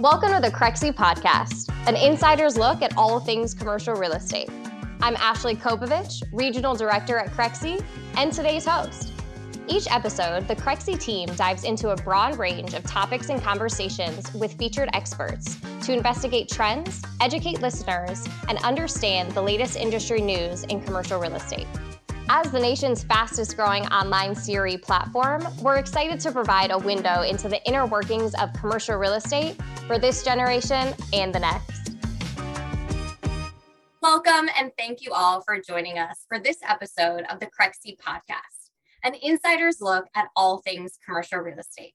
Welcome to the Crexi Podcast, an insider's look at all things commercial real estate. I'm Ashley Kobovitch, Regional Director at Crexi, and today's host. Each episode, the Crexi team dives into a broad range of topics and conversations with featured experts to investigate trends, educate listeners, and understand the latest industry news in commercial real estate. As the nation's fastest growing online CRE platform, we're excited to provide a window into the inner workings of commercial real estate for this generation and the next. Welcome and thank you all for joining us for this episode of the Crexi podcast, an insider's look at all things commercial real estate.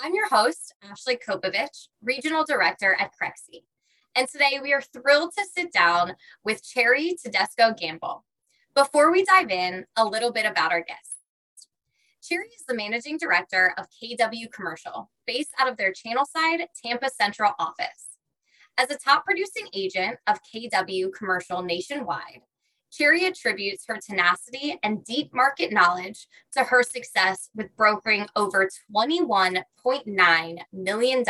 I'm your host, Ashley Kobovitch, Regional Director at Crexi. And today we are thrilled to sit down with Cherie Tedesco Gamble, before we dive in, a little bit about our guest. Cherie is the managing director of KW Commercial, based out of their Channelside, Tampa Central office. As a top producing agent of KW Commercial nationwide, Cherie attributes her tenacity and deep market knowledge to her success with brokering over $21.9 million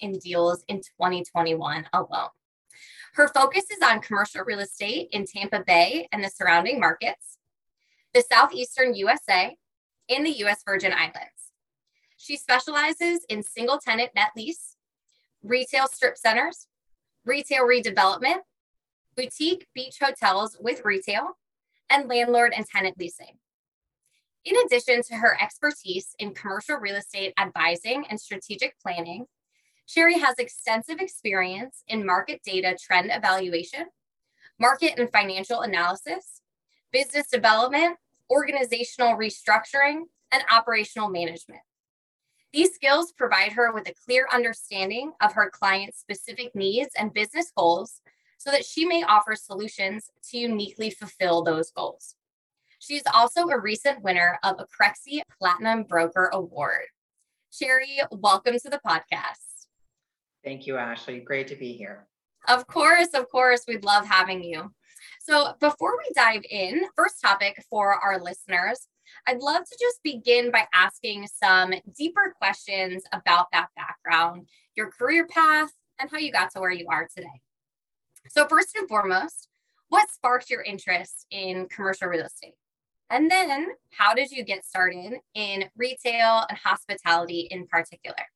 in deals in 2021 alone. Her focus is on commercial real estate in Tampa Bay and the surrounding markets, the Southeastern USA, and the US Virgin Islands. She specializes in single tenant net lease, retail strip centers, retail redevelopment, boutique beach hotels with retail, and landlord and tenant leasing. In addition to her expertise in commercial real estate advising and strategic planning, Cherie has extensive experience in market data trend evaluation, market and financial analysis, business development, organizational restructuring, and operational management. These skills provide her with a clear understanding of her client's specific needs and business goals so that she may offer solutions to uniquely fulfill those goals. She is also a recent winner of a Crexi Platinum Broker Award. Cherie, welcome to the podcast. Thank you, Ashley. Great to be here. Of course, of course. We'd love having you. So, before we dive in, first topic for our listeners, I'd love to just begin by asking some deeper questions about that background, your career path, and how you got to where you are today. So, first and foremost, what sparked your interest in commercial real estate? And then, how did you get started in retail and hospitality in particular?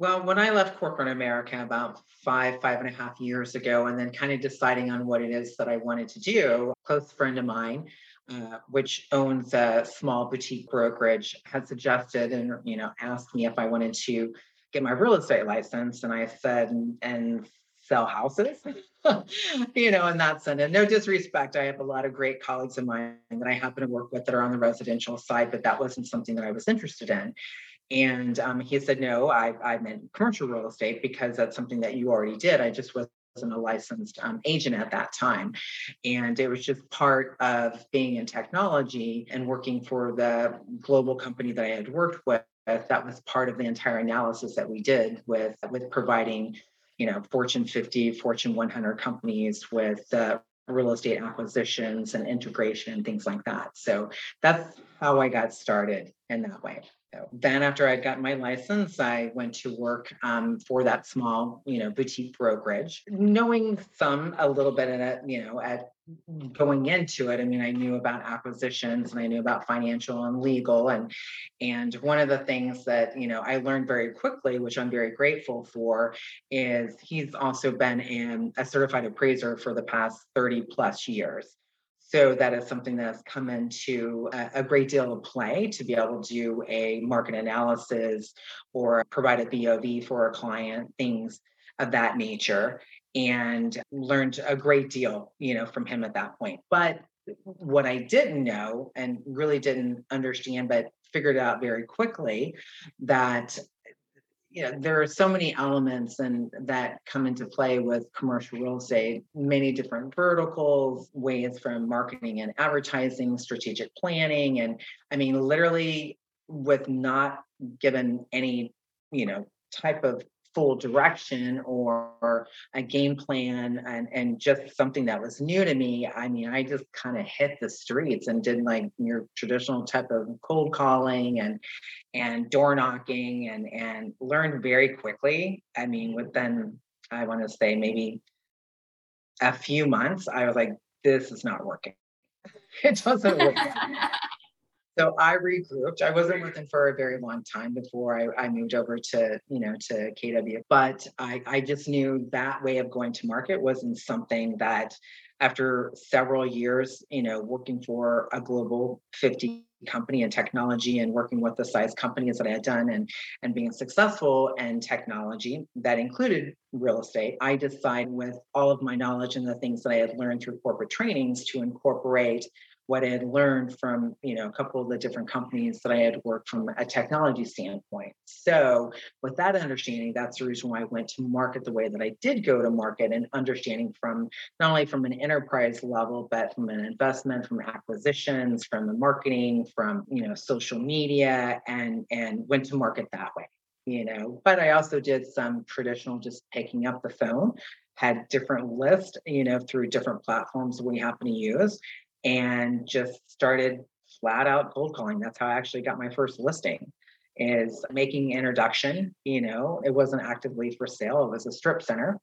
Well, when I left corporate America about five, five and a half years ago, and then kind of deciding on what it is that I wanted to do, a close friend of mine, uh, which owns a small boutique brokerage, had suggested and you know asked me if I wanted to get my real estate license, and I said, and, and sell houses, you know, in that sense. And no disrespect, I have a lot of great colleagues of mine that I happen to work with that are on the residential side, but that wasn't something that I was interested in. And um, he said, no, I, I meant commercial real estate because that's something that you already did. I just wasn't a licensed um, agent at that time. And it was just part of being in technology and working for the global company that I had worked with. That was part of the entire analysis that we did with, with providing, you know, Fortune 50, Fortune 100 companies with uh, real estate acquisitions and integration and things like that. So that's how I got started in that way. Then after I got my license, I went to work um, for that small, you know, boutique brokerage, knowing some a little bit at, you know, at going into it. I mean, I knew about acquisitions and I knew about financial and legal. And and one of the things that, you know, I learned very quickly, which I'm very grateful for, is he's also been in a certified appraiser for the past 30 plus years. So that is something that has come into a, a, great deal of play to be able to do a market analysis or provide a BOV for a client, things of that nature, and learned a great deal, you know, from him at that point. But what I didn't know and really didn't understand, but figured out very quickly that you know there are so many elements and that come into play with commercial real estate many different verticals ways from marketing and advertising strategic planning and i mean literally with not given any you know type of full direction or a game plan and, and just something that was new to me, I mean, I just kind of hit the streets and did like your traditional type of cold calling and and door knocking and and learned very quickly. I mean, within I want to say maybe a few months, I was like, this is not working. it doesn't work. so I regrouped. I wasn't with them for a very long time before I, I moved over to, you know, to KW. But I, I just knew that way of going to market wasn't something that after several years, you know, working for a global 50 company in technology and working with the size companies that I had done and and being successful in technology that included real estate, I decided with all of my knowledge and the things that I had learned through corporate trainings to incorporate what I had learned from, you know, a couple of the different companies that I had worked from a technology standpoint. So with that understanding, that's the reason why I went to market the way that I did go to market and understanding from not only from an enterprise level, but from an investment, from acquisitions, from the marketing, from, you know, social media and and went to market that way you know but i also did some traditional just picking up the phone had different lists you know through different platforms we happen to use and just started flat out cold calling. That's how I actually got my first listing is making introduction. You know, it wasn't actively for sale. It was a strip center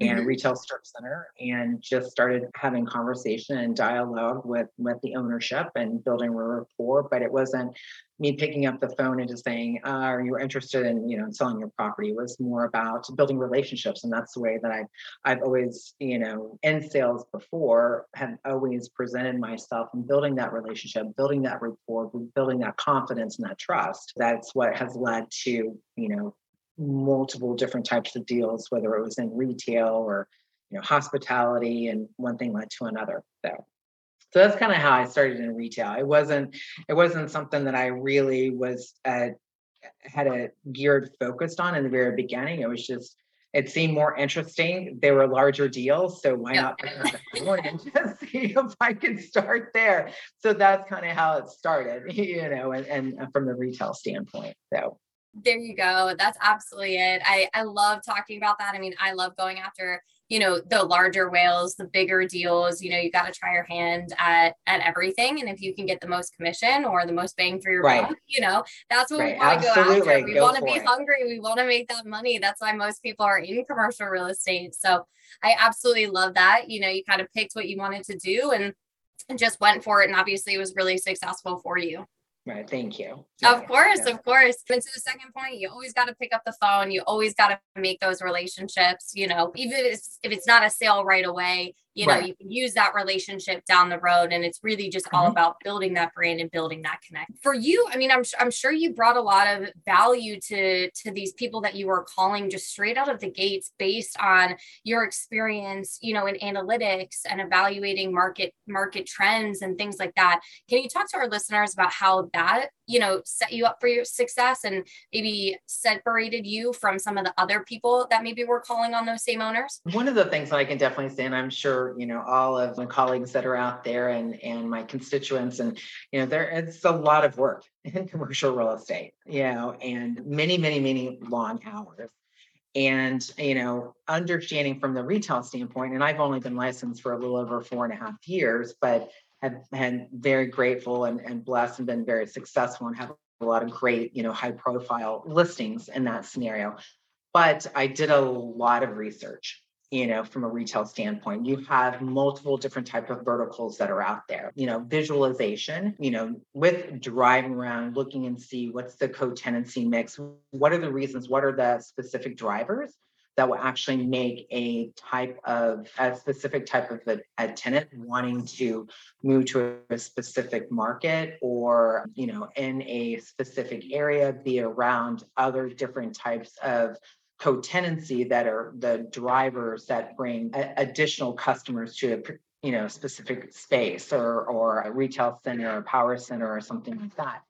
and mm-hmm. retail strip center and just started having conversation and dialogue with with the ownership and building a rapport but it wasn't me picking up the phone and just saying uh, are you interested in you know selling your property it was more about building relationships and that's the way that i've i've always you know in sales before have always presented myself and building that relationship building that rapport building that confidence and that trust that's what has led to you know multiple different types of deals, whether it was in retail or you know hospitality, and one thing led to another. So, so that's kind of how I started in retail. It wasn't it wasn't something that I really was uh, had a geared focused on in the very beginning. It was just it seemed more interesting. They were larger deals, so why not and just see if I could start there? So that's kind of how it started, you know, and, and from the retail standpoint. So there you go. That's absolutely it. I, I love talking about that. I mean, I love going after, you know, the larger whales, the bigger deals. You know, you got to try your hand at at everything. And if you can get the most commission or the most bang for your right. buck, you know, that's what right. we want to go after. We want to be it. hungry. We want to make that money. That's why most people are in commercial real estate. So I absolutely love that. You know, you kind of picked what you wanted to do and, and just went for it. And obviously it was really successful for you. Right. Thank you. Yeah, of course, yeah. of course. And to the second point, you always got to pick up the phone. You always got to make those relationships. You know, even if it's, if it's not a sale right away, you know right. you can use that relationship down the road and it's really just mm-hmm. all about building that brand and building that connect for you i mean I'm, I'm sure you brought a lot of value to to these people that you were calling just straight out of the gates based on your experience you know in analytics and evaluating market market trends and things like that can you talk to our listeners about how that you know set you up for your success and maybe separated you from some of the other people that maybe were calling on those same owners? One of the things that i can definitely say and i'm sure you know all of my colleagues that are out there and and my constituents and you know there it's a lot of work in commercial real estate you know and many many many long hours. And you know understanding from the retail standpoint and i've only been licensed for a little over four and a half years but have been very grateful and, and blessed and been very successful and have a lot of great, you know, high profile listings in that scenario. But I did a lot of research, you know, from a retail standpoint. You have multiple different type of verticals that are out there. You know, visualization, you know, with driving around, looking and see what's the co-tenancy mix, what are the reasons, what are the specific drivers that will actually make a type of a specific type of a, a, tenant wanting to move to a specific market or you know in a specific area be around other different types of co-tenancy that are the drivers that bring a, additional customers to a you know specific space or or a retail center or power center or something like that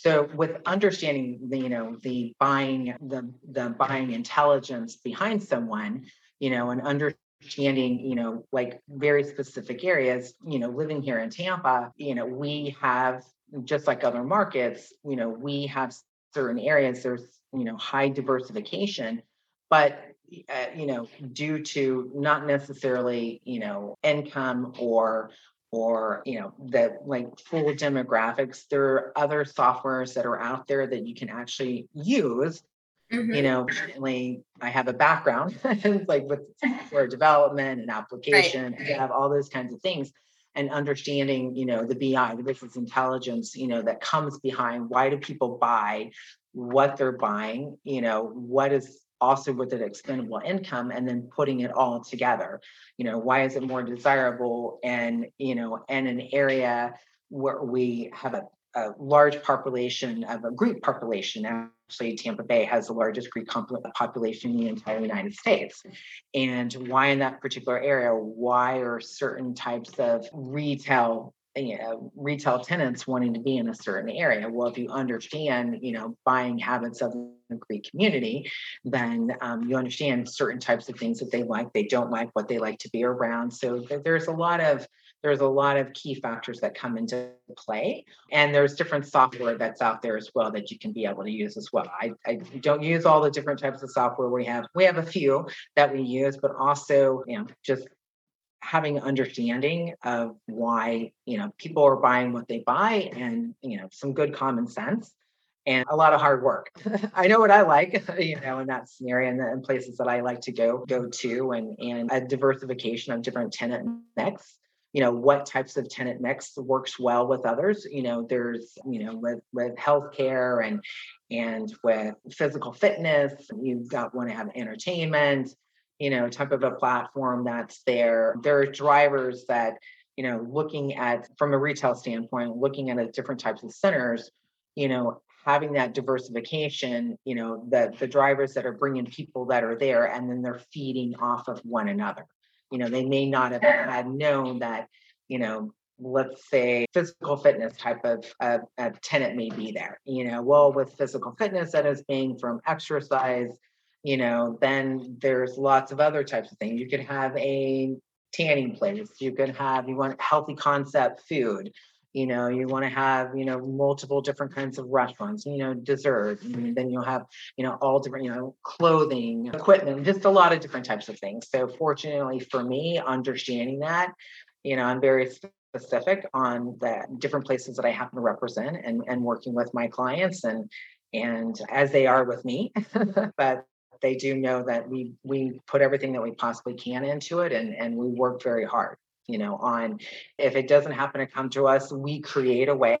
so with understanding the, you know, the buying, the the buying intelligence behind someone, you know, and understanding, you know, like very specific areas, you know, living here in Tampa, you know, we have just like other markets, you know, we have certain areas, there's, you know, high diversification. But uh, you know, due to not necessarily, you know, income or or you know the like full demographics there are other softwares that are out there that you can actually use mm-hmm. you know certainly i have a background like with software development and application right. have all those kinds of things and understanding you know the bi the business intelligence you know that comes behind why do people buy what they're buying you know what is also with an expendable income and then putting it all together. You know why is it more desirable and you know in an area where we have a, a large population of a greek population? Actually tampa bay has the largest greek population in the entire united states. And why in that particular area? Why are certain types of retail you know, retail tenants wanting to be in a certain area. Well, if you understand, you know, buying habits of the Greek community, then um, you understand certain types of things that they like, they don't like, what they like to be around. So there's a lot of there's a lot of key factors that come into play. And there's different software that's out there as well that you can be able to use as well. I, I don't use all the different types of software we have. We have a few that we use but also you know just having understanding of why you know people are buying what they buy and you know some good common sense and a lot of hard work. I know what i like you know in that scenario and, and places that i like to go go to and and a diversification of different tenant mix. You know what types of tenant mix works well with others. You know there's you know with with healthcare and and with physical fitness you've got want to have entertainment you know type of a platform that's there. There are drivers that you know looking at from a retail standpoint looking at a different types of centers you know having that diversification you know the the drivers that are bringing people that are there and then they're feeding off of one another you know they may not have had known that you know let's say physical fitness type of, of, tenant may be there you know well with physical fitness that is being from exercise you know, then there's lots of other types of things. You could have a tanning place. You could have, you want healthy concept food. You know, you want to have, you know, multiple different kinds of restaurants, you know, dessert. And mm-hmm. then you'll have, you know, all different, you know, clothing, equipment, just a lot of different types of things. So fortunately for me, understanding that, you know, I'm very specific on the different places that I happen to represent and, and working with my clients and and as they are with me. but they do know that we we put everything that we possibly can into it and and we work very hard you know on if it doesn't happen to come to us we create a way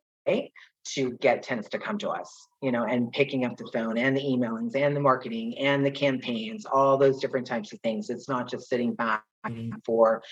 to get tenants to come to us you know and picking up the phone and the emailings and the marketing and the campaigns all those different types of things. It's not just sitting back mm-hmm. for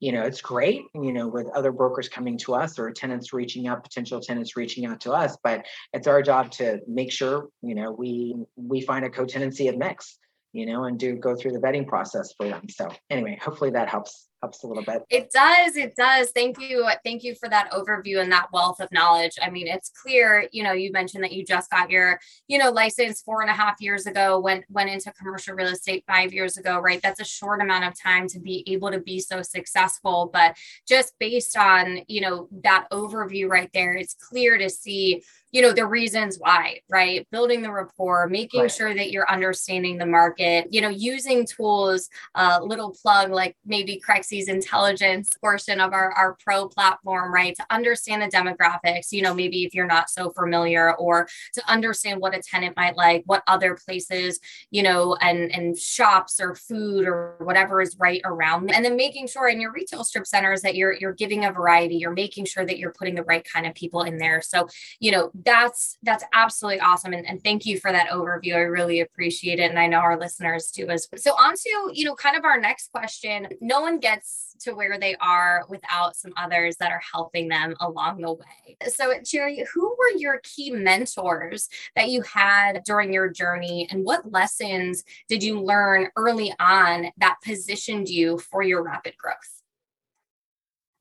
you know it's great you know with other brokers coming to us or tenants reaching out potential tenants reaching out to us but it's our job to make sure you know we we find a co-tenancy of mix you know and do go through the vetting process for them. So anyway hopefully that helps helps a little bit. It does. It does. Thank you. Thank you for that overview and that wealth of knowledge. I mean, it's clear, you know, you mentioned that you just got your, you know, license four and a half years ago, went went into commercial real estate five years ago, right? That's a short amount of time to be able to be so successful. But just based on, you know, that overview right there, it's clear to see you know the reasons why right building the rapport making right. sure that you're understanding the market you know using tools uh, little plug like maybe Crexi's intelligence portion of our, our pro platform right to understand the demographics you know maybe if you're not so familiar or to understand what a tenant might like what other places you know and and shops or food or whatever is right around them. and then making sure in your retail strip centers that you're you're giving a variety you're making sure that you're putting the right kind of people in there so you know that's that's absolutely awesome. And, and thank you for that overview. I really appreciate it. And i know our listeners do as so on to you know kind of our next question. No one gets to where they are without some others that are helping them along the way. So Cherie who were your key mentors that you had during your journey? And what lessons did you learn early on that positioned you for your rapid growth?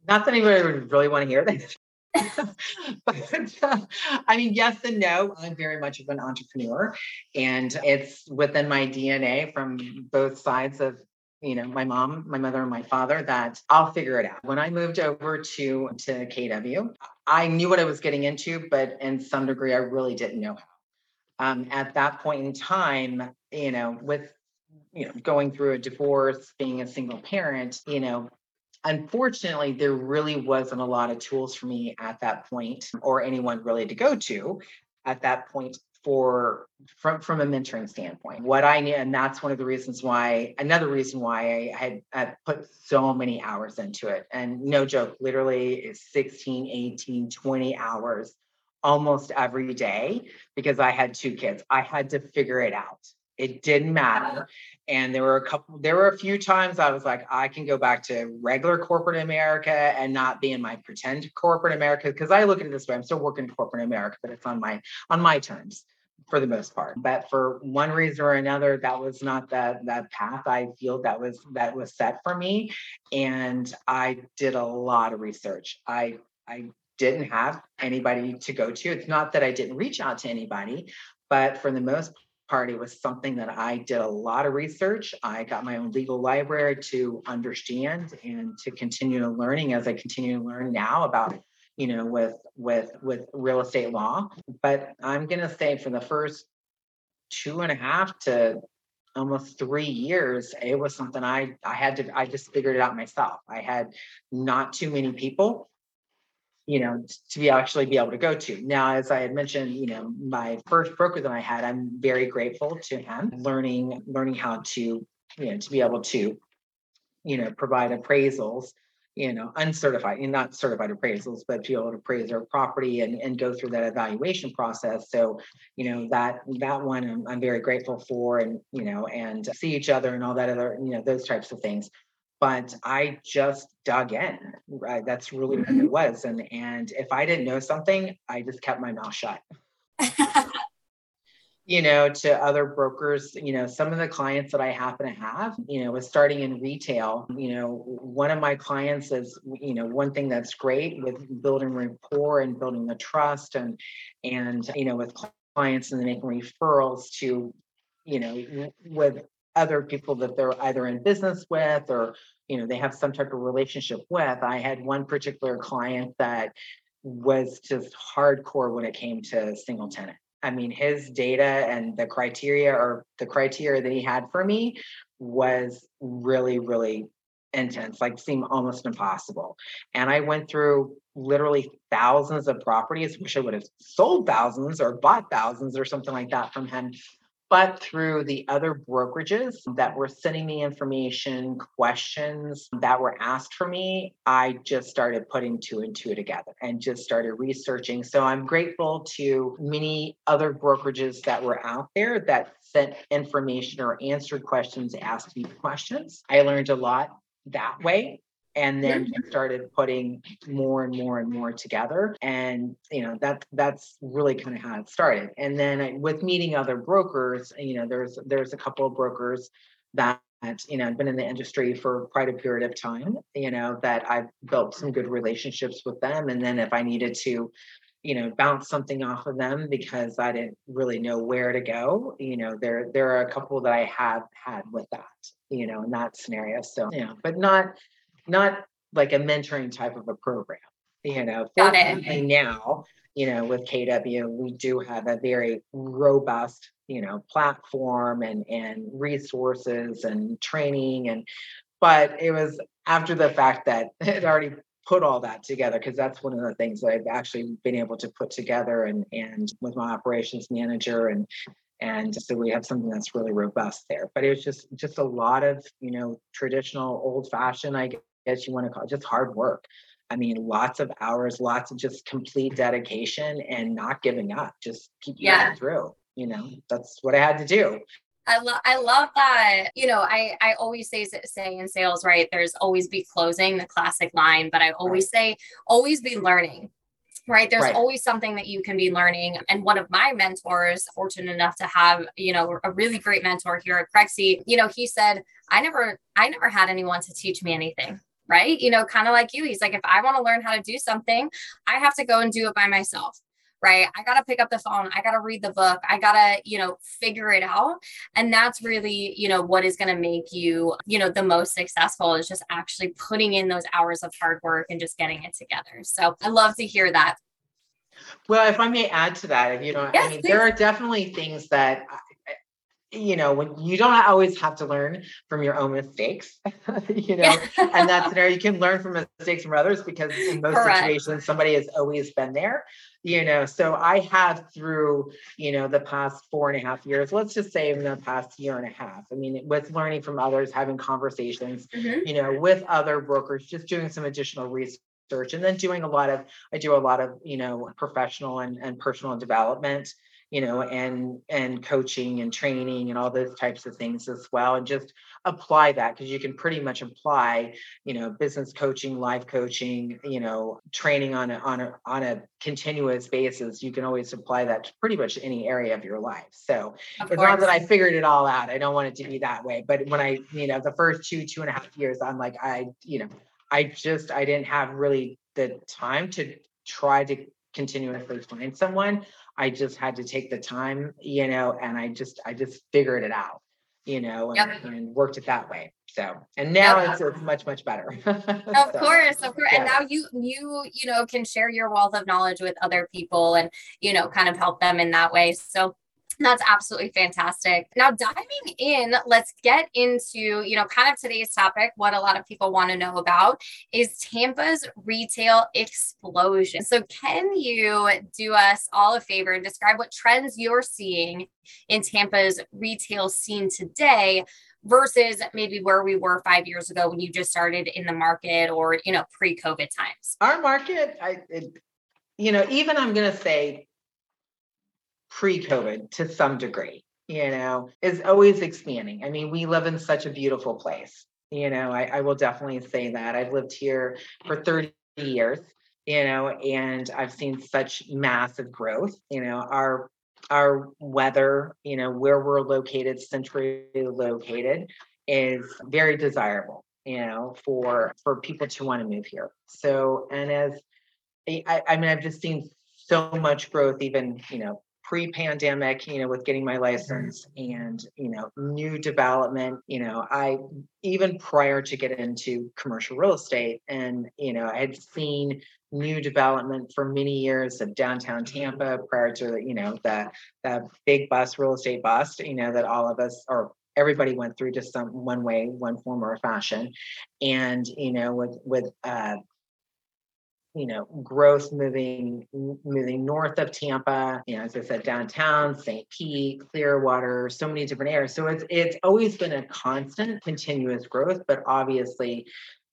Not that anybody would really want to hear this but uh, I mean, yes and no. I'm very much of an entrepreneur, and it's within my DNA from both sides of you know my mom my mother and my father that i'll figure it out when i moved over to to kw i knew what i was getting into but in some degree i really didn't know how um, at that point in time you know with you know, going through a divorce, being a single parent, you know, unfortunately, there really wasn't a lot of tools for me at that point or anyone really to go to at that point for from from a mentoring standpoint. What i knew and that's one of the reasons why another reason why i had, had put so many hours into it. And no joke literally is 16 18 20 hours almost every day because i had two kids. I had to figure it out it didn't matter and there were a couple there were a few times i was like i can go back to regular corporate america and not be in my pretend corporate america because i look at it this way i'm still working corporate america but it's on my on my terms for the most part. But for one reason or another, that was not that that path I feel that was that was set for me. And I did a lot of research. I I didn't have anybody to go to. It's not that I didn't reach out to anybody, but for the most part, it was something that I did a lot of research. I got my own legal library to understand and to continue learning as I continue to learn now about you know, with with with real estate law. But I'm gonna say for the first two and a half to almost three years, it was something I I had to I just figured it out myself. I had not too many people, you know, to be actually be able to go to. Now, as I had mentioned, you know, my first broker that I had, I'm very grateful to him, learning learning how to, you know, to be able to, you know, provide appraisals you know, uncertified and not certified appraisals, but to be able to appraise their property and, and go through that evaluation process. So, you know, that that one I'm, I'm very grateful for and, you know, and see each other and all that other, you know, those types of things. But I just dug in. Right? That's really what it mm-hmm. was. And and if I didn't know something, I just kept my mouth shut. you know, to other brokers, you know, some of the clients that I happen to have, you know, was starting in retail, you know, one of my clients is, you know, one thing that's great with building rapport and building the trust and, and, you know, with clients and making referrals to, you know, with other people that they're either in business with or, you know, they have some type of relationship with. I had one particular client that was just hardcore when it came to single tenant I mean, his data and the criteria or the criteria that he had for me was really, really intense, like seemed almost impossible. And I went through literally thousands of properties, wish I would have sold thousands or bought thousands or something like that from him but through the other brokerages that were sending me information, questions that were asked for me, I just started putting two and two together and just started researching. So I'm grateful to many other brokerages that were out there that sent information or answered questions, asked me questions. I learned a lot that way and then mm-hmm. started putting more and more and more together and you know that that's really kind of how it started and then I, with meeting other brokers you know there's there's a couple of brokers that you know, I've been in the industry for quite a period of time, you know, that I've built some good relationships with them. And then if I needed to, you know, bounce something off of them because I didn't really know where to go, you know, there there are a couple that I have had with that, you know, in that scenario. So, yeah, but not not like a mentoring type of a program. You know, now, you know, with KW, we do have a very robust, you know, platform and and resources and training and but it was after the fact that it already put all that together because that's one of the things that I've actually been able to put together and and with my operations manager and and so we have something that's really robust there but it was just just a lot of you know traditional old fashioned i guess you want to call it, just hard work. I mean, lots of hours, lots of just complete dedication and not giving up, just keep yeah. going through. You know, that's what I had to do. I love I love that. You know, I I always say say in sales, right? There's always be closing, the classic line, but I always right. say always be learning. Right. There's right. always something that you can be learning. And one of my mentors, fortunate enough to have, you know, a really great mentor here at Crexi, you know, he said, I never, I never had anyone to teach me anything right? You know, kind of like you. He's like, if I want to learn how to do something, I have to go and do it by myself. Right. I got to pick up the phone. I got to read the book. I got to, you know, figure it out. And that's really, you know, what is going to make you, you know, the most successful is just actually putting in those hours of hard work and just getting it together. So I love to hear that. Well, if I may add to that, if you know, yes, I mean, please. there are definitely things that you know, when you don't always have to learn from your own mistakes, you know, and that's an area you can learn from mistakes from others because in most Correct. situations, somebody has always been there, you know. So I have through, you know, the past four and a half years, let's just say in the past year and a half, I mean, with learning from others, having conversations, mm-hmm. you know, with other brokers, just doing some additional research and then doing a lot of i do a lot of you know professional and, and personal development you know, and and coaching and training and all those types of things as well, and just apply that because you can pretty much apply, you know, business coaching, life coaching, you know, training on a on a on a continuous basis. You can always apply that to pretty much any area of your life. So of it's course. not that I figured it all out. I don't want it to be that way. But when I, you know, the first two two and a half years, I'm like, I, you know, I just I didn't have really the time to try to continuously find someone. I just had to take the time, you know, and I just I just figured it out, you know, and, yep. and worked it that way. So and now yep. it's, it's much much better. of so, course, of course, yeah. and now you you you know can share your wealth of knowledge with other people and you know kind of help them in that way. So that's absolutely fantastic. Now, diving in, let's get into, you know, kind of today's topic. What a lot of people want to know about is Tampa's retail explosion. So, can you do us all a favor and describe what trends you're seeing in Tampa's retail scene today versus maybe where we were five years ago when you just started in the market or, you know, pre COVID times? Our market, I, it, you know, even I'm going to say pre-COVID to some degree, you know, is always expanding. I mean, we live in such a beautiful place. You know, I, I will definitely say that. I've lived here for 30 years, you know, and I've seen such massive growth. You know, our our weather, you know, where we're located, centrally located, is very desirable, you know, for for people to want to move here. So, and as I, I mean, I've just seen so much growth, even you know, pre-pandemic you know with getting my mm-hmm. license and you know new development you know i even prior to get into commercial real estate and you know i had seen new development for many years of downtown tampa prior to you know the the big bust real estate bust you know that all of us or everybody went through just some one way one form or fashion and you know with with uh you know, growth moving moving north of Tampa, you know, as I said, downtown, St. Pete, Clearwater, so many different areas. So it's it's always been a constant, continuous growth, but obviously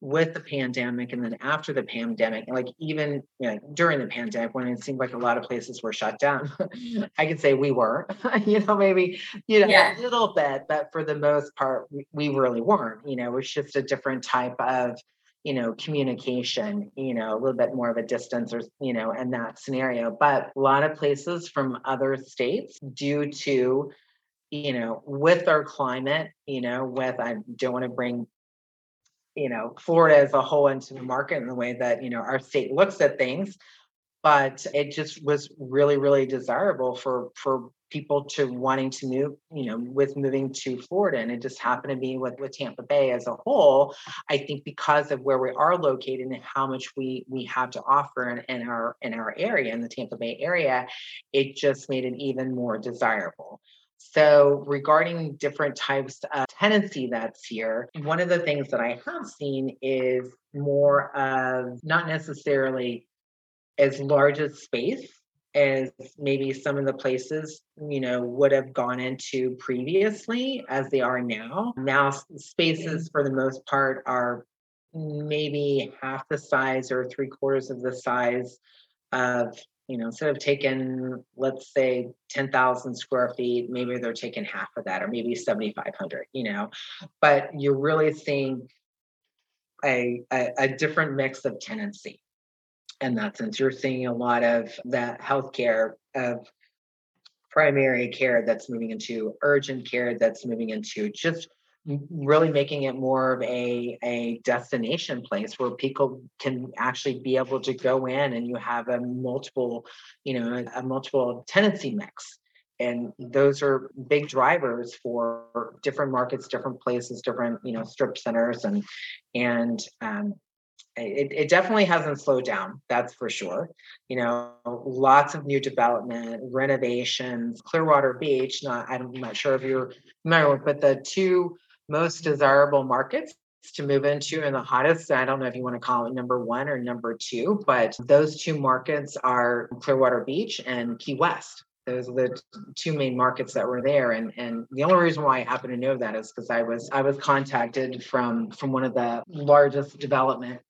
with the pandemic and then after the pandemic, like even you know, during the pandemic when it seemed like a lot of places were shut down, I could say we were, you know, maybe, you know, yeah. a little bit, but for the most part, we, we really weren't, you know, it was just a different type of you know communication you know a little bit more of a distance or you know in that scenario. But a lot of places from other states due to you know with our climate you know with i don't want to bring you know florida as a whole into the market in the way that you know our state looks at things but it just was really really desirable for for people to wanting to move, you know, with moving to Florida. And it just happened to be with, with Tampa Bay as a whole. I think because of where we are located and how much we we have to offer in, in our in our area, in the Tampa Bay area, it just made it even more desirable. So, regarding different types of tenancy that's here, one of the things that I have seen is more of not necessarily as large a space as maybe some of the places you know would have gone into previously as they are now. Now spaces mm. for the most part are maybe half the size or three quarters of the size of you know instead of taking let's say 10,000 square feet maybe they're taking half of that or maybe 7500 you know? But you're really seeing a, a, a different mix of tenancy in that sense. You're seeing a lot of that healthcare of primary care that's moving into urgent care that's moving into just really making it more of a, a destination place where people can actually be able to go in and you have a multiple you know a multiple tenancy mix and those are big drivers for different markets different places different you know strip centers and and um, it, it definitely hasn't slowed down that's for sure. You know lots of new development renovations clearwater beach not i'm not sure if you're familiar with but the two most desirable markets to move into and the hottest i don't know if you want to call it number one or number two but those two markets are clearwater beach and key west. Those are the two main markets that were there and and the only reason why i happen to know that is because i was i was contacted from from one of the largest development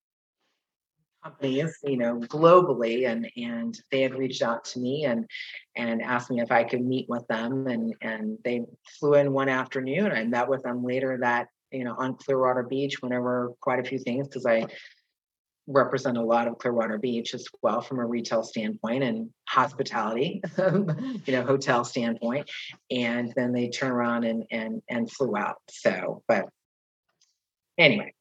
companies you know globally and and they had reached out to me and and asked me if i could meet with them and and they flew in one afternoon i met with them later that you know on clearwater beach whenever quite a few things because i represent a lot of Clearwater Beach as well from a retail standpoint and hospitality, you know, hotel standpoint. And then they turn around and and and flew out. So, but anyway.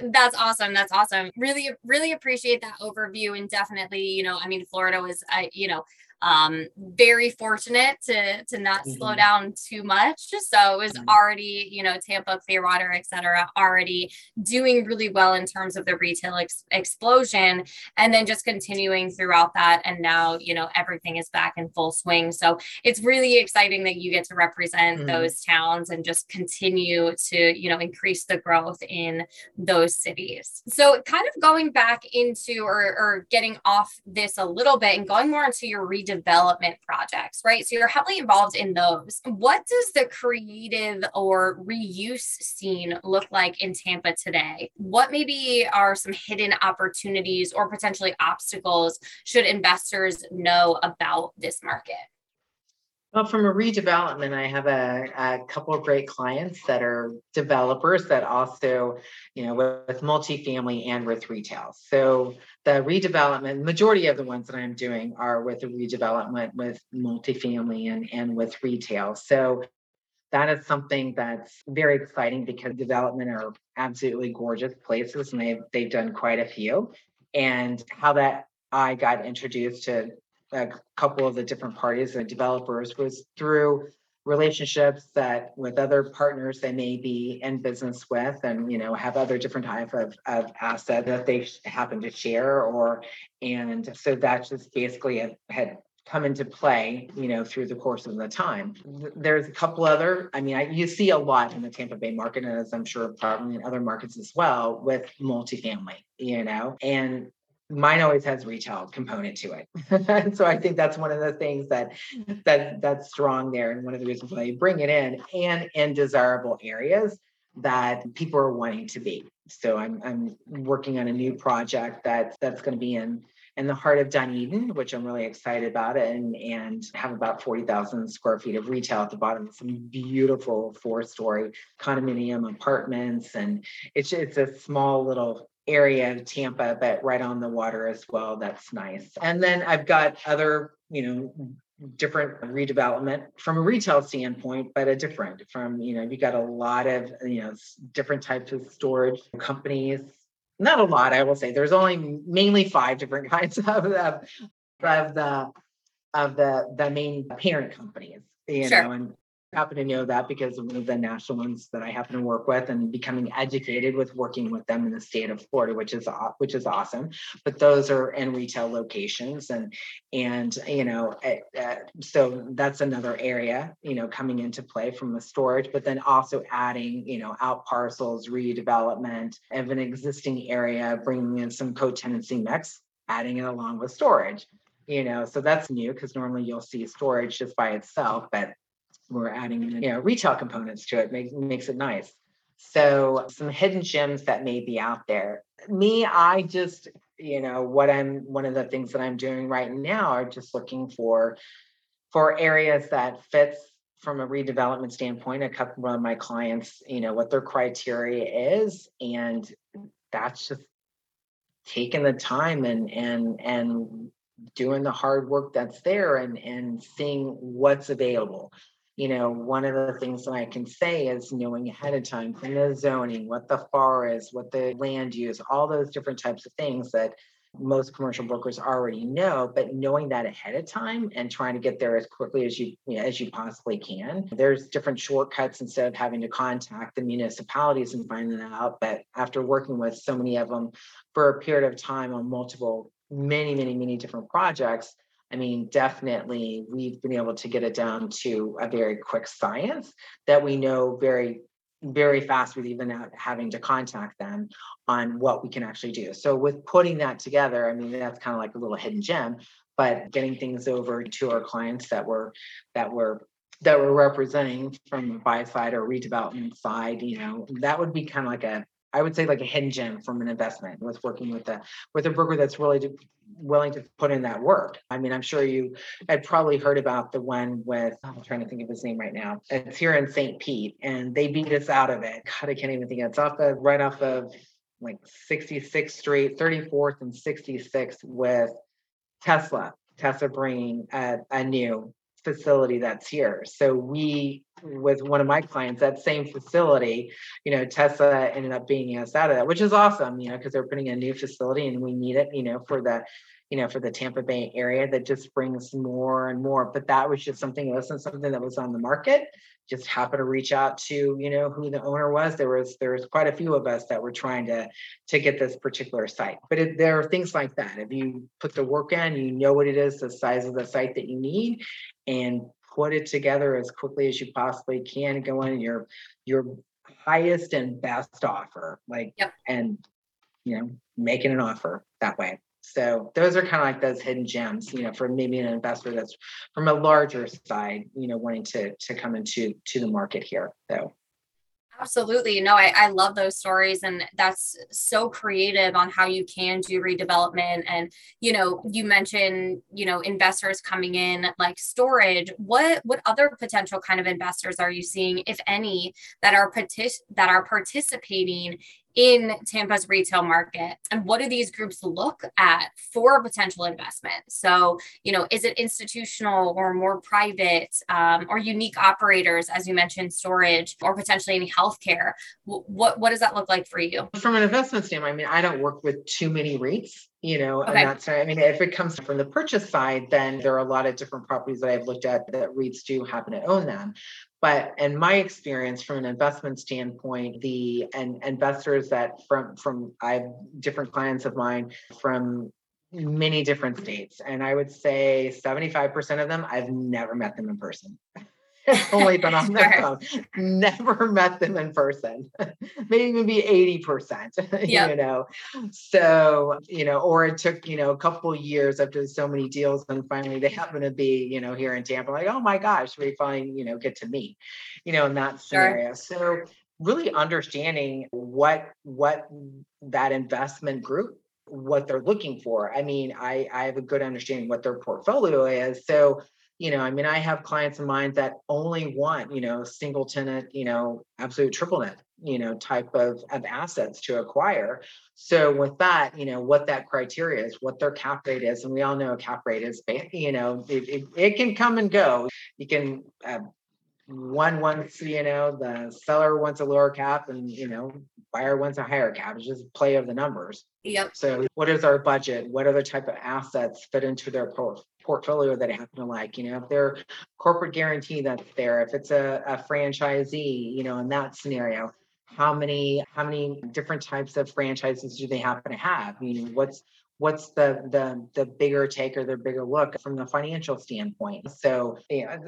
That's awesome. That's awesome. Really, really appreciate that overview. And definitely, you know, I mean, Florida was, I, you know, um, very fortunate to to not mm-hmm. slow down too much. So it was mm-hmm. already, you know, Tampa, Clearwater, et cetera, already doing really well in terms of the retail ex- explosion, and then just continuing throughout that. And now, you know, everything is back in full swing. So it's really exciting that you get to represent mm-hmm. those towns and just continue to, you know, increase the growth in those cities. So kind of going back into or, or getting off this a little bit and going more into your region development projects, right? So you're heavily involved in those. What does the creative or reuse scene look like in Tampa today? What maybe are some hidden opportunities or potentially obstacles should investors know about this market? Well, from a redevelopment, I have a, a, couple of great clients that are developers that also, you know, with, with multifamily and with retail. So the redevelopment, majority of the ones that I'm doing are with the redevelopment with multifamily and, and with retail. So that is something that's very exciting because development are absolutely gorgeous places and they've they've done quite a few. And how that I got introduced to a couple of the different parties and developers was through relationships that with other partners they may be in business with and you know have other different type of, of asset that they happen to share or and so that just basically had come into play you know through the course of the time. There's a couple other i mean I, you see a lot in the tampa bay market and as i'm sure probably in other markets as well with multifamily you know and mine always has retail component to it and so i think that's one of the things that that that's strong there and one of the reasons why you bring it in and in desirable areas that people are wanting to be so i'm i'm working on a new project that that's going to be in in the heart of Dunedin, which I'm really excited about, and and have about 40,000 square feet of retail at the bottom. Some beautiful four-story condominium apartments, and it's it's a small little area of Tampa, but right on the water as well. That's nice. And then I've got other, you know, different redevelopment from a retail standpoint, but a different from, you know, you got a lot of, you know, different types of storage companies. Not a lot, I will say. There's only mainly five different kinds of, of, of the of the the main parent companies, you sure. know, and happen to know that because of one of the national ones that I happen to work with and becoming educated with working with them in the state of Florida, which is which is awesome. But those are in retail locations, and and you know, uh, so that's another area you know coming into play from the storage, but then also adding you know out parcels, redevelopment of an existing area, bringing in some co-tenancy mix, adding it along with storage you know so that's new because normally you'll see storage just by itself but we're adding you know retail components to it makes makes it nice. So some hidden gems that may be out there. Me i just you know what i'm one of the things that i'm doing right now are just looking for for areas that fits from a redevelopment standpoint a couple of my clients you know what their criteria is and that's just taking the time and and and doing the hard work that's there and and seeing what's available you know, one of the things that I can say is knowing ahead of time from the zoning, what the FAR is, what the land use, all those different types of things that most commercial brokers already know, but knowing that ahead of time and trying to get there as quickly as you, you know, as you possibly can. There's different shortcuts instead of having to contact the municipalities and finding that out. But after working with so many of them for a period of time on multiple, many, many, many different projects, I mean, definitely we've been able to get it down to a very quick science that we know very very fast with even having to contact them on what we can actually do. So with putting that together, I mean that's kind of like a little hidden gem, but getting things over to our clients that were that were that we're representing from the buy side or redevelopment side, you know, that would be kind of like a I would say like a hidden gem from an investment with working with a with a broker that's really to, willing to put in that work. I mean, I'm sure you had probably heard about the one with oh, I'm trying to think of his name right now. It's here in St. Pete, and they beat us out of it. God, I can't even think. Of it. It's off of right off of like 66th Street, 34th and 66th with Tesla. Tesla bringing a, a new facility that's here. So we, with one of my clients, that same facility, you know, Tesla ended up being us out of that, which is awesome, you know, because they're putting a new facility and we need it, you know, for the, you know, for the Tampa Bay area that just brings more and more. But that was just something, it wasn't something that was on the market. Just happened to reach out to, you know, who the owner was. There was there was quite a few of us that were trying to to get this particular site. But it, there are things like that. If you put the work in, you know what it is, the size of the site that you need, and put it together as quickly as you possibly can. Go in your your highest and best offer, like yep. and you know, making an offer that way. So those are kind of like those hidden gems, you know, for maybe an investor that's from a larger side, you know, wanting to to come into to the market here. So Absolutely. No, I, I love those stories. And that's so creative on how you can do redevelopment. And, you know, you mentioned, you know, investors coming in like storage. What what other potential kind of investors are you seeing, if any, that are partic- that are participating in Tampa's retail market? And what do these groups look at for potential investment? So, you know, is it institutional or more private um, or unique operators, as you mentioned, storage or potentially any healthcare? What, what does that look like for you? From an investment standpoint, I mean, I don't work with too many REITs you know okay. and that's i mean if it comes from the purchase side then there are a lot of different properties that i've looked at that reits do happen to own them but in my experience from an investment standpoint the and investors that from from i have different clients of mine from many different states and i would say 75% of them i've never met them in person only been on the phone. Never met them in person. Maybe even be 80%, yep. you know. So, you know, or it took, you know, a couple years after so many deals, and finally they happen to be, you know, here in Tampa, like, oh my gosh, we finally, you know, get to meet, you know, in that scenario. Sure. So really understanding what what that investment group what they're looking for. I mean, I, I have a good understanding what their portfolio is. So you know, I mean, I have clients of mine that only want, you know, single tenant, you know, absolute triple net, you know, type of, of assets to acquire. So with that, you know, what that criteria is, what their cap rate is, and we all know a cap rate is, you know, it, it, it can come and go. You can uh, one wants, you know, the seller wants a lower cap and, you know, buyer wants a higher cap. It's just play of the numbers. Yep. So what is our budget? What other type of assets fit into their por- portfolio that I happen to like? You know, if they're corporate guarantee that's there, if it's a, a franchisee, you know, in that scenario, how many how many different types of franchises do they happen to have? You know, what's what's the the the bigger take or the bigger look from the financial standpoint? So yeah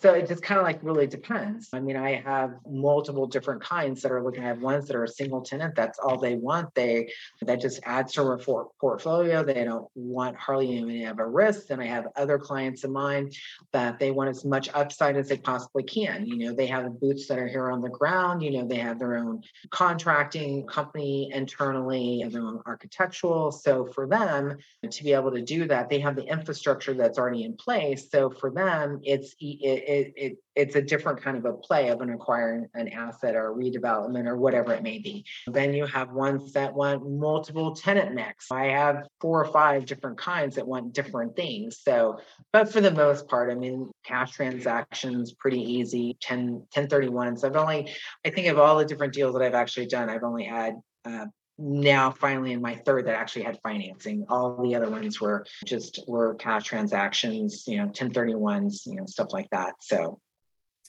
so it just kind of like really depends. I mean i have multiple different kinds that are looking. At ones that are a single tenant that's all they want. They that just adds to a portfolio. They don't want hardly any of a risk. And i have other clients of mine that they want as much upside as they possibly can. You know they have boots that are here on the ground. You know they have their own contracting company internally and their own architectural. So for them them to be able to do that. They have the infrastructure that's already in place. So for them it's it, it, it it's a different kind of a play of an acquiring an asset or redevelopment or whatever it may be. Then you have ones that want multiple tenant mix. I have four or five different kinds that want different things. So but for the most part i mean cash transactions pretty easy. 10 1031 so i've only i think of all the different deals that i've actually done i've only had uh, now finally in my third that actually had financing. All the other ones were just were cash transactions, you know, 1031s, you know, stuff like that. So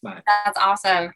but. that's awesome.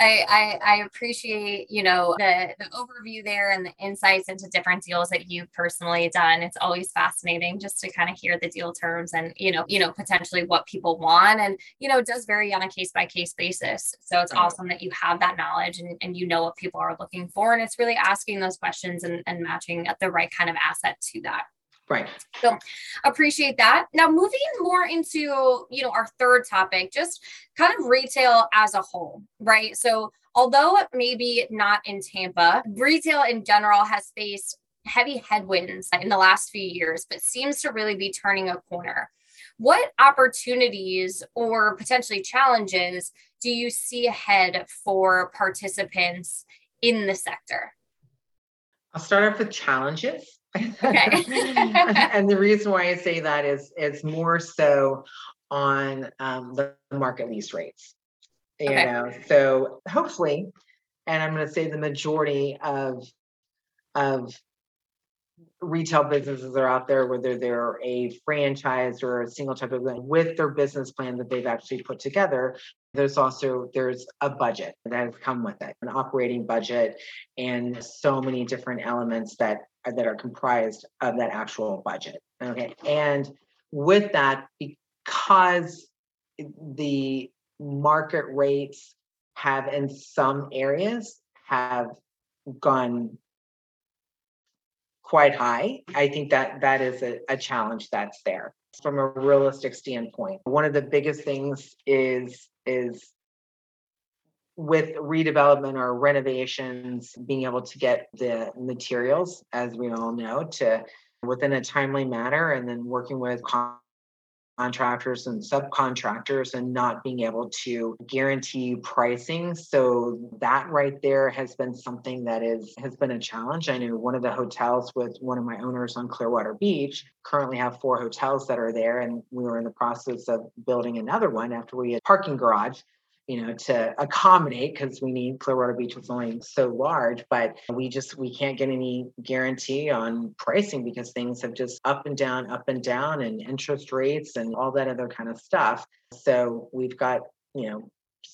I, I, I appreciate you know the the overview there and the insights into different deals that you've personally done. It's always fascinating just to kind of hear the deal terms and you know you know potentially what people want and you know it does vary on a case by case basis. So it's awesome that you have that knowledge and, and you know what people are looking for and it's really asking those questions and, and matching the right kind of asset to that. Right. So appreciate that. Now moving more into, you know, our third topic, just kind of retail as a whole, right? So although maybe not in Tampa, retail in general has faced heavy headwinds in the last few years, but seems to really be turning a corner. What opportunities or potentially challenges do you see ahead for participants in the sector? I'll start off with challenges. Okay. and the reason why I say that is it's more so on um, the market lease rates. You okay. know, so hopefully, and I'm going to say the majority of of retail businesses are out there, whether they're a franchise or a single type of with their business plan that they've actually put together. There's also there's a budget that has come with it, an operating budget, and so many different elements that that are comprised of that actual budget. Okay, and with that, because the market rates have in some areas have gone quite high. I think that that is a, a challenge that's there from a realistic standpoint. One of the biggest things is is with redevelopment or renovations, being able to get the materials, as we all know, to within a timely manner, and then working with contractors and subcontractors and not being able to guarantee pricing. So that right there has been something that is has been a challenge. I know one of the hotels with one of my owners on clearwater beach currently have four hotels that are there and we were in the process of building another one after we had parking garage you know, to accommodate because we need Clearwater Beach was only so large, but we just we can't get any guarantee on pricing because things have just up and down, up and down, and interest rates and all that other kind of stuff. So we've got, you know,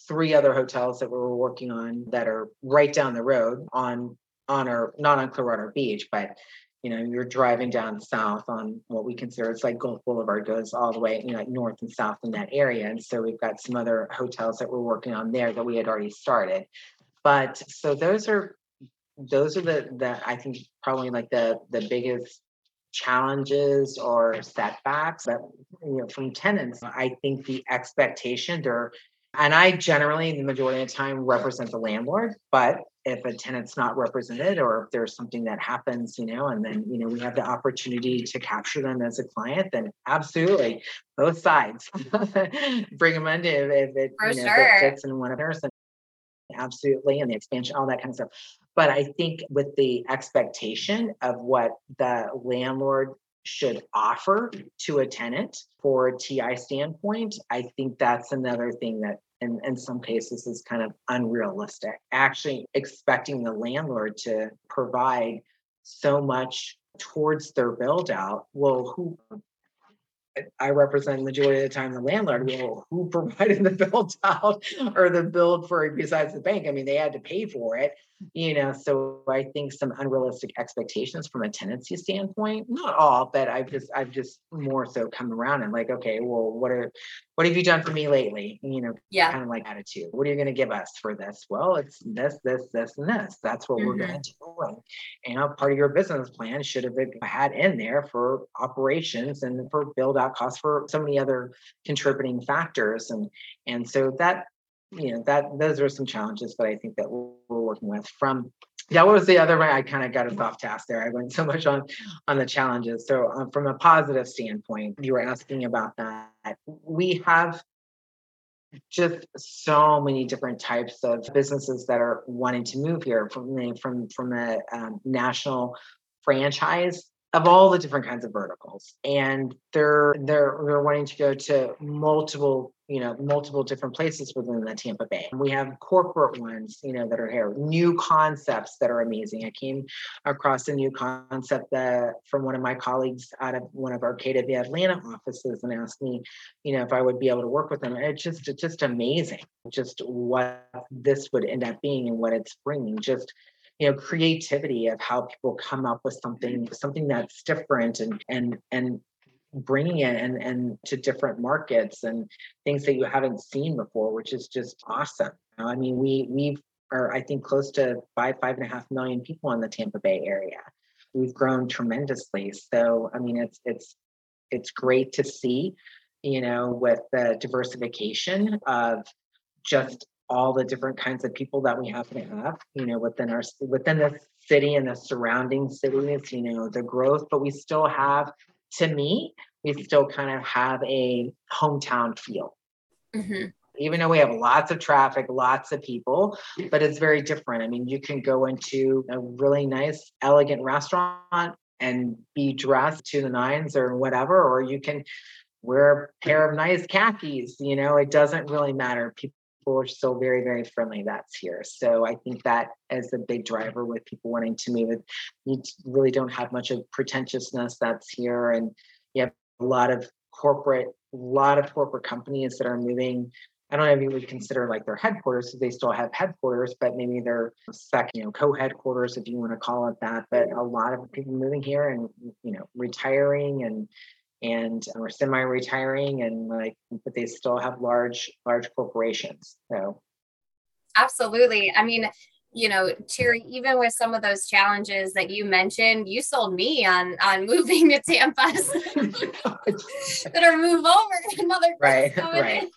three other hotels that we're working on that are right down the road on on our not on Clearwater Beach, but you know, you're driving down south on what we consider it's like Gulf Boulevard goes all the way, you know, like north and south in that area. And so we've got some other hotels that we're working on there that we had already started. But so those are those are the the I think probably like the the biggest challenges or setbacks that you know from tenants. I think the expectation or and I generally, the majority of the time, represent the landlord. But if a tenant's not represented, or if there's something that happens, you know, and then you know we have the opportunity to capture them as a client, then absolutely, both sides, bring them in if, it, you know, sure. if it fits in one of theirs. Absolutely, and the expansion, all that kind of stuff. But I think with the expectation of what the landlord should offer to a tenant for a TI standpoint, I think that's another thing that in, in some cases is kind of unrealistic. Actually expecting the landlord to provide so much towards their build out. Well, who I represent the majority of the time the landlord. Well, who provided the build out or the build for besides the bank? I mean, they had to pay for it, you know. So I think some unrealistic expectations from a tenancy standpoint. Not all, but I've just I've just more so come around and like, okay, well, what are what have you done for me lately? You know, yeah, kind of like attitude. What are you going to give us for this? Well, it's this, this, this, and this. That's what mm-hmm. we're going to do. And you know, part of your business plan should have been had in there for operations and for build out costs for so many other contributing factors. And and so that you know that those are some challenges that I think that we're working with from yeah, what was the other way I kind of got us off task there. I went so much on on the challenges. So um, from a positive standpoint, you were asking about that. We have just so many different types of businesses that are wanting to move here from from from a um, national franchise of all the different kinds of verticals. And they're they're they're wanting to go to multiple you know multiple different places within the tampa bay. We have corporate ones you know that are here. New concepts that are amazing. I came across a new concept that from one of my colleagues out of one of our kw atlanta offices and asked me you know if i would be able to work with them. It's just it's just amazing just what this would end up being and what it's bringing. Just you know creativity of how people come up with something something that's different and and and bringing it and and to different markets and things that you haven't seen before which is just awesome. I mean we we are i think close to five five and a half million people in the tampa bay area. We've grown tremendously. So i mean it's it's it's great to see you know with the diversification of just all the different kinds of people that we happen to have, you know, within our within the city and the surrounding cities, you know, the growth, but we still have, to me, we still kind of have a hometown feel. Mm-hmm. Even though we have lots of traffic, lots of people, but it's very different. I mean, you can go into a really nice, elegant restaurant and be dressed to the nines or whatever, or you can wear a pair of nice khakis. You know, it doesn't really matter. People people are still very, very friendly that's here. So I think that as a big driver with people wanting to move, you really don't have much of pretentiousness that's here. And you have a lot of corporate, a lot of corporate companies that are moving. I don't know if you would consider like their headquarters, so they still have headquarters, but maybe they're second, you know, co-headquarters, if you want to call it that. But a lot of people moving here and you know, retiring and and we're semi-retiring and like but they still have large large corporations so. Absolutely. I mean you know, Cherie, even with some of those challenges that you mentioned, you sold me on on moving to Tampa. Better move over to another right, right,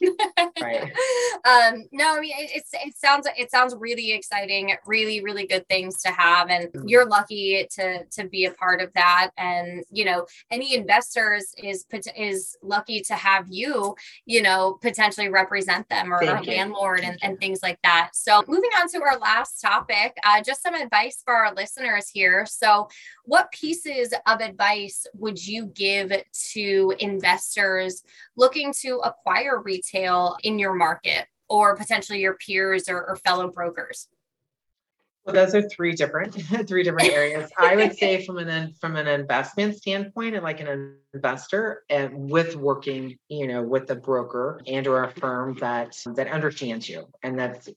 right. Um, no, I mean it, it's it sounds it sounds really exciting, really really good things to have, and mm-hmm. you're lucky to to be a part of that. And you know, any investors is is lucky to have you, you know, potentially represent them or a landlord and, and things like that. So moving on to our last topic, uh, just some advice for our listeners here. So, what pieces of advice would you give to investors looking to acquire retail in your market or potentially your peers or, or fellow brokers? Well, those are three different three different areas. I would say from an from an investment standpoint, and like an investor, and with working, you know, with a broker and or a firm that that understands you and that's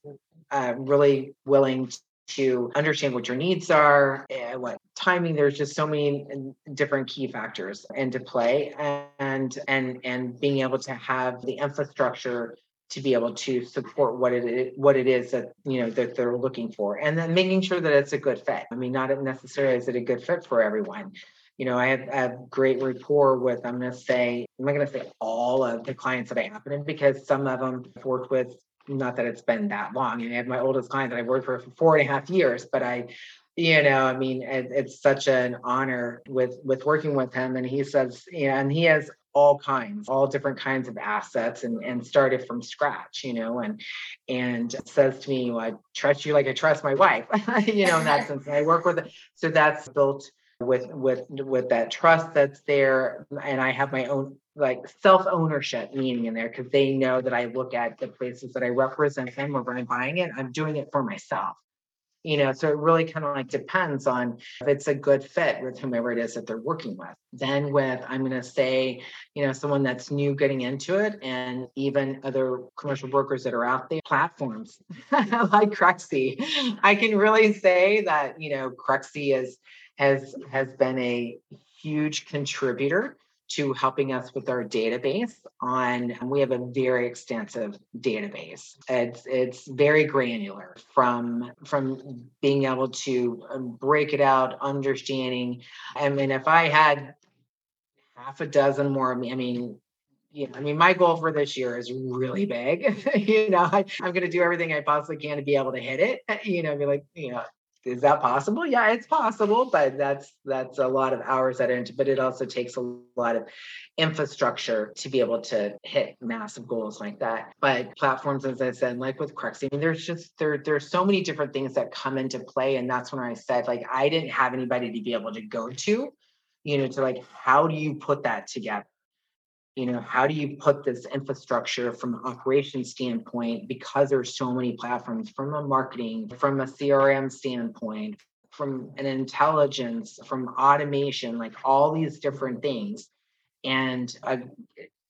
uh, really willing to understand what your needs are and what timing there's just so many different key factors into play and and and being able to have the infrastructure to be able to support what it is, what it is that you know that they're looking for and then making sure that it's a good fit. I mean not necessarily is it a good fit for everyone. You know i have, have great rapport with i'm going to say i'm not going to say all of the clients that i happen in because some of them I've worked with not that it's been that long. And I have my oldest client that I've worked for for four and a half years, but I, you know, I mean, it, it's such an honor with with working with him. And he says, yeah, and he has all kinds, all different kinds of assets and, and started from scratch, you know, and and says to me, well, I trust you like I trust my wife, you know, in that sense. And I work with it. So that's built with with with that trust that's there and i have my own like self ownership meaning in there because they know that i look at the places that i represent them or when i'm buying it i'm doing it for myself. You know so it really kind of like depends on if it's a good fit with whomever it is that they're working with. Then with i'm going to say you know someone that's new getting into it and even other commercial brokers that are out there platforms like Crexi i can really say that you know Crexi is has has been a huge contributor to helping us with our database on we have a very extensive database it's it's very granular from from being able to um, break it out understanding i mean if i had half a dozen more i mean yeah, I mean, my goal for this year is really big. you know, I, am going to do everything I possibly can to be able to hit it. You know, be like, you know, is that possible? Yeah, it's possible, but that's that's a lot of hours that are into. But it also takes a lot of infrastructure to be able to hit massive goals like that. But platforms, as I said, like with Crexi, I mean, there's just there there's so many different things that come into play, and that's when I said like I didn't have anybody to be able to go to you know, to like, how do you put that together? You know, how do you put this infrastructure from an operation standpoint because there's so many platforms from a marketing, from a CRM standpoint, from an intelligence, from automation, like all these different things. And uh,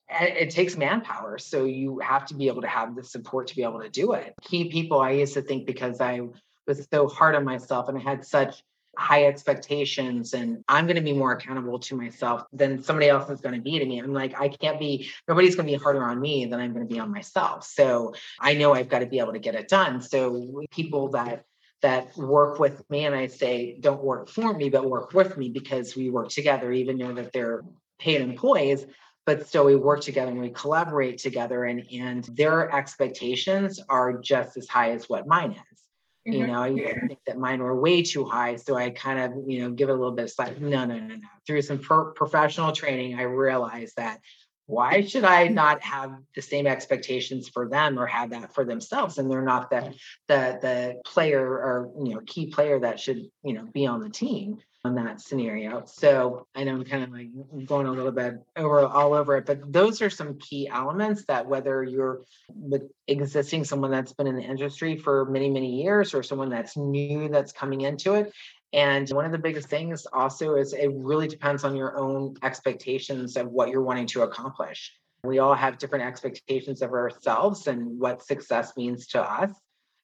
it takes manpower. So you have to be able to have the support to be able to do it. Key people, I used to think because I was so hard on myself and I had such high expectations and I'm going to be more accountable to myself than somebody else is going to be to me. I'm like, I can't be, nobody's going to be harder on me than I'm going to be on myself. So I know I've got to be able to get it done. So people that that work with me and I say, don't work for me, but work with me because we work together, even though that they're paid employees but still we work together and we collaborate together and and their expectations are just as high as what mine is mm-hmm. you know i think that mine were way too high so i kind of you know give it a little bit of slack no no no no. Through some pro- professional training i realized that why should i not have the same expectations for them or have that for themselves and they're not the the the player or you know key player that should you know be on the team on that scenario. So I know I'm kind of like going a little bit over all over it, but those are some key elements that whether you're with existing someone that's been in the industry for many, many years or someone that's new that's coming into it. And one of the biggest things also is it really depends on your own expectations of what you're wanting to accomplish. We all have different expectations of ourselves and what success means to us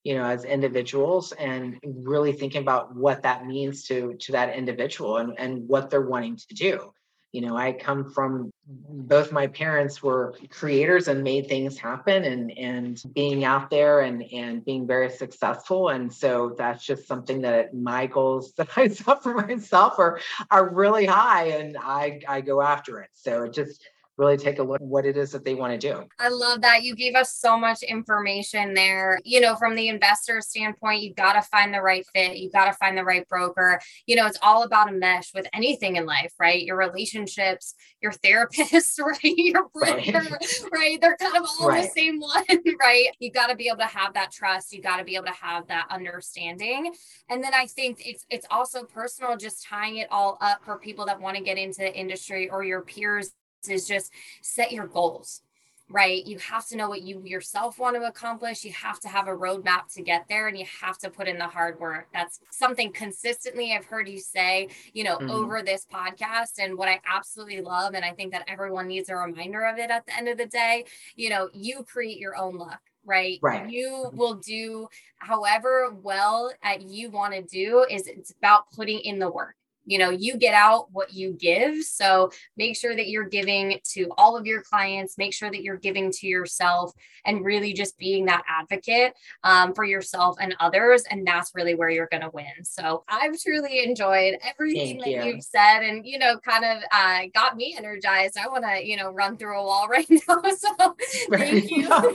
you know as individuals and really thinking about what that means to to that individual and and what they're wanting to do. You know i come from both my parents were creators and made things happen and and being out there and and being very successful. And so that's just something that my goals that i set for myself are are really high and i i go after it. So it just really take a look at what it is that they want to do. I love that. You gave us so much information there. You know, from the investor standpoint, you got to find the right fit, you got to find the right broker. You know, it's all about a mesh with anything in life, right? Your relationships, your therapist, right? Your broker, right? right? They're kind of all right. the same one, right? You got to be able to have that trust, you got to be able to have that understanding. And then I think it's it's also personal just tying it all up for people that want to get into the industry or your peers is just set your goals right? You have to know what you yourself want to accomplish. You have to have a roadmap to get there and you have to put in the hard work. That's something consistently I've heard you say, you know, mm-hmm. over this podcast. And what I absolutely love, and I think that everyone needs a reminder of it at the end of the day, you know, you create your own luck. Right. Right. You will do however well at you want to do is it's about putting in the work you know you get out what you give. So make sure that you're giving to all of your clients make sure that you're giving to yourself and really just being that advocate um, for yourself and others and that's really where you're going to win. So i've truly enjoyed everything Thank that you. have said and you know kind of uh, got me energized. I want to you know run through a wall right now. So thank you. No,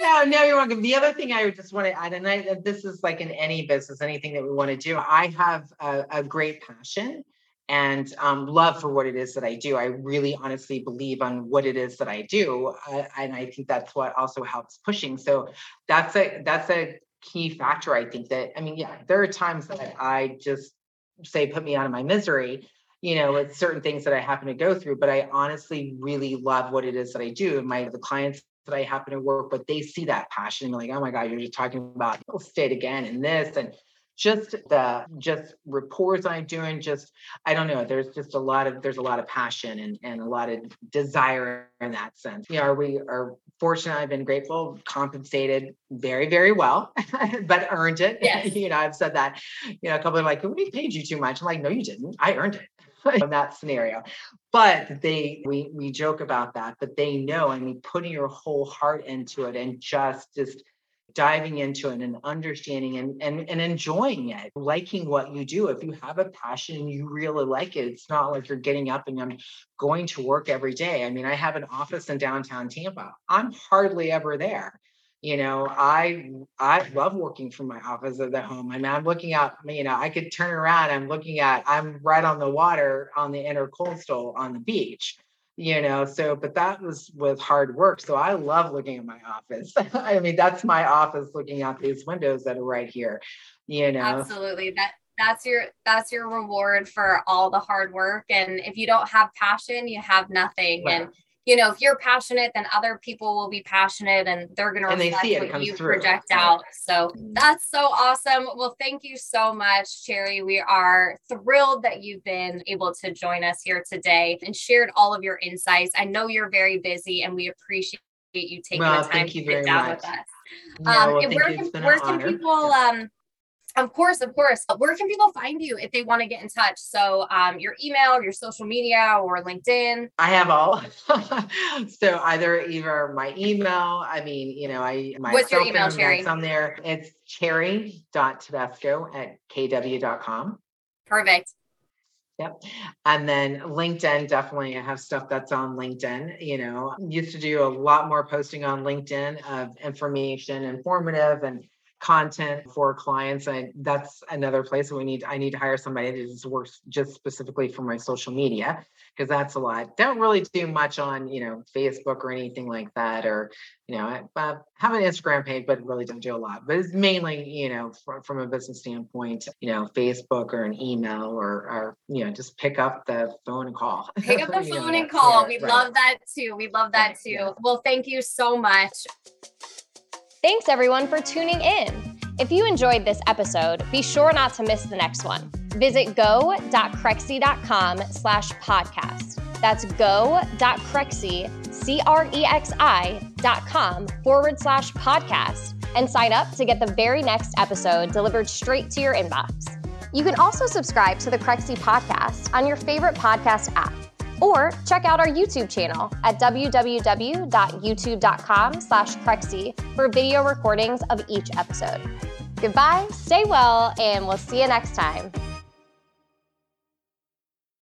no, no you're welcome. The other thing i would just want to add and I, this is like in any business anything that we want to do i have a, a great passion passion and um, love for what it is that I do. I really honestly believe on what it is that I do, uh, and I think that's what also helps pushing. So that's a that's a key factor. I think that I mean, yeah, there are times that I just say put me out of my misery, you know, with certain things that I happen to go through. But I honestly really love what it is that I do. My the clients that I happen to work with, they see that passion and like, oh my God, you're just talking about real estate again and this and just the just reports I'm doing, just I don't know. There's just a lot of there's a lot of passion and, and a lot of desire in that sense. You know, are we are fortunate, I've been grateful, compensated very, very well, but earned it. Yes. you know, I've said that, you know, a couple of like, we paid you too much. I'm like, no, you didn't. I earned it in that scenario. But they we we joke about that, but they know I mean putting your whole heart into it and just just diving into it and understanding and, and, and enjoying it, liking what you do. If you have a passion and you really like it, it's not like you're getting up and I'm going to work every day. I mean, I have an office in downtown Tampa. I'm hardly ever there. You know, I I love working from my office at the home. I mean, I'm looking out, you know, I could turn around, I'm looking at, I'm right on the water on the intercoastal on the beach you know so but that was with hard work so i love looking at my office i mean that's my office looking out these windows that are right here you know absolutely that that's your that's your reward for all the hard work and if you don't have passion you have nothing right. and you know if you're passionate then other people will be passionate and they're going to reflect it, what you through. project right. out. So that's so awesome. Well thank you so much Cherie. We are thrilled that you've been able to join us here today and shared all of your insights. I know you're very busy and we appreciate you taking well, the time to sit down much. with us. No, um, well, where, can, where can people um of course, of course. Where can people find you if they want to get in touch? So, um, your email, your social media, or LinkedIn. I have all. so either either my email. I mean, you know, I my what's your email, Cherie? on there. It's cherie.tedesco at kw.com. Perfect. Yep. And then LinkedIn, definitely I have stuff that's on LinkedIn. You know, used to do a lot more posting on LinkedIn of information, informative and content for clients and that's another place we need i need to hire somebody that just works just specifically for my social media because that's a lot. Don't really do much on you know facebook or anything like that or you know I, uh, have an instagram page but really don't do a lot. But it's mainly you know from, from a business standpoint you know facebook or an email or or you know just pick up the phone and call. Pick up the phone know, and call. We right. love that too. We love that too. yeah. well thank you so much Thanks everyone for tuning in. If you enjoyed this episode, be sure not to miss the next one. Visit go.crexi.com slash podcast. That's go.crexi, C-R-E-X-I dot com forward slash podcast and sign up to get the very next episode delivered straight to your inbox. You can also subscribe to the Crexi podcast on your favorite podcast app or check out our YouTube channel at www.youtube.com slash Crexi for video recordings of each episode. Goodbye, stay well, and we'll see you next time.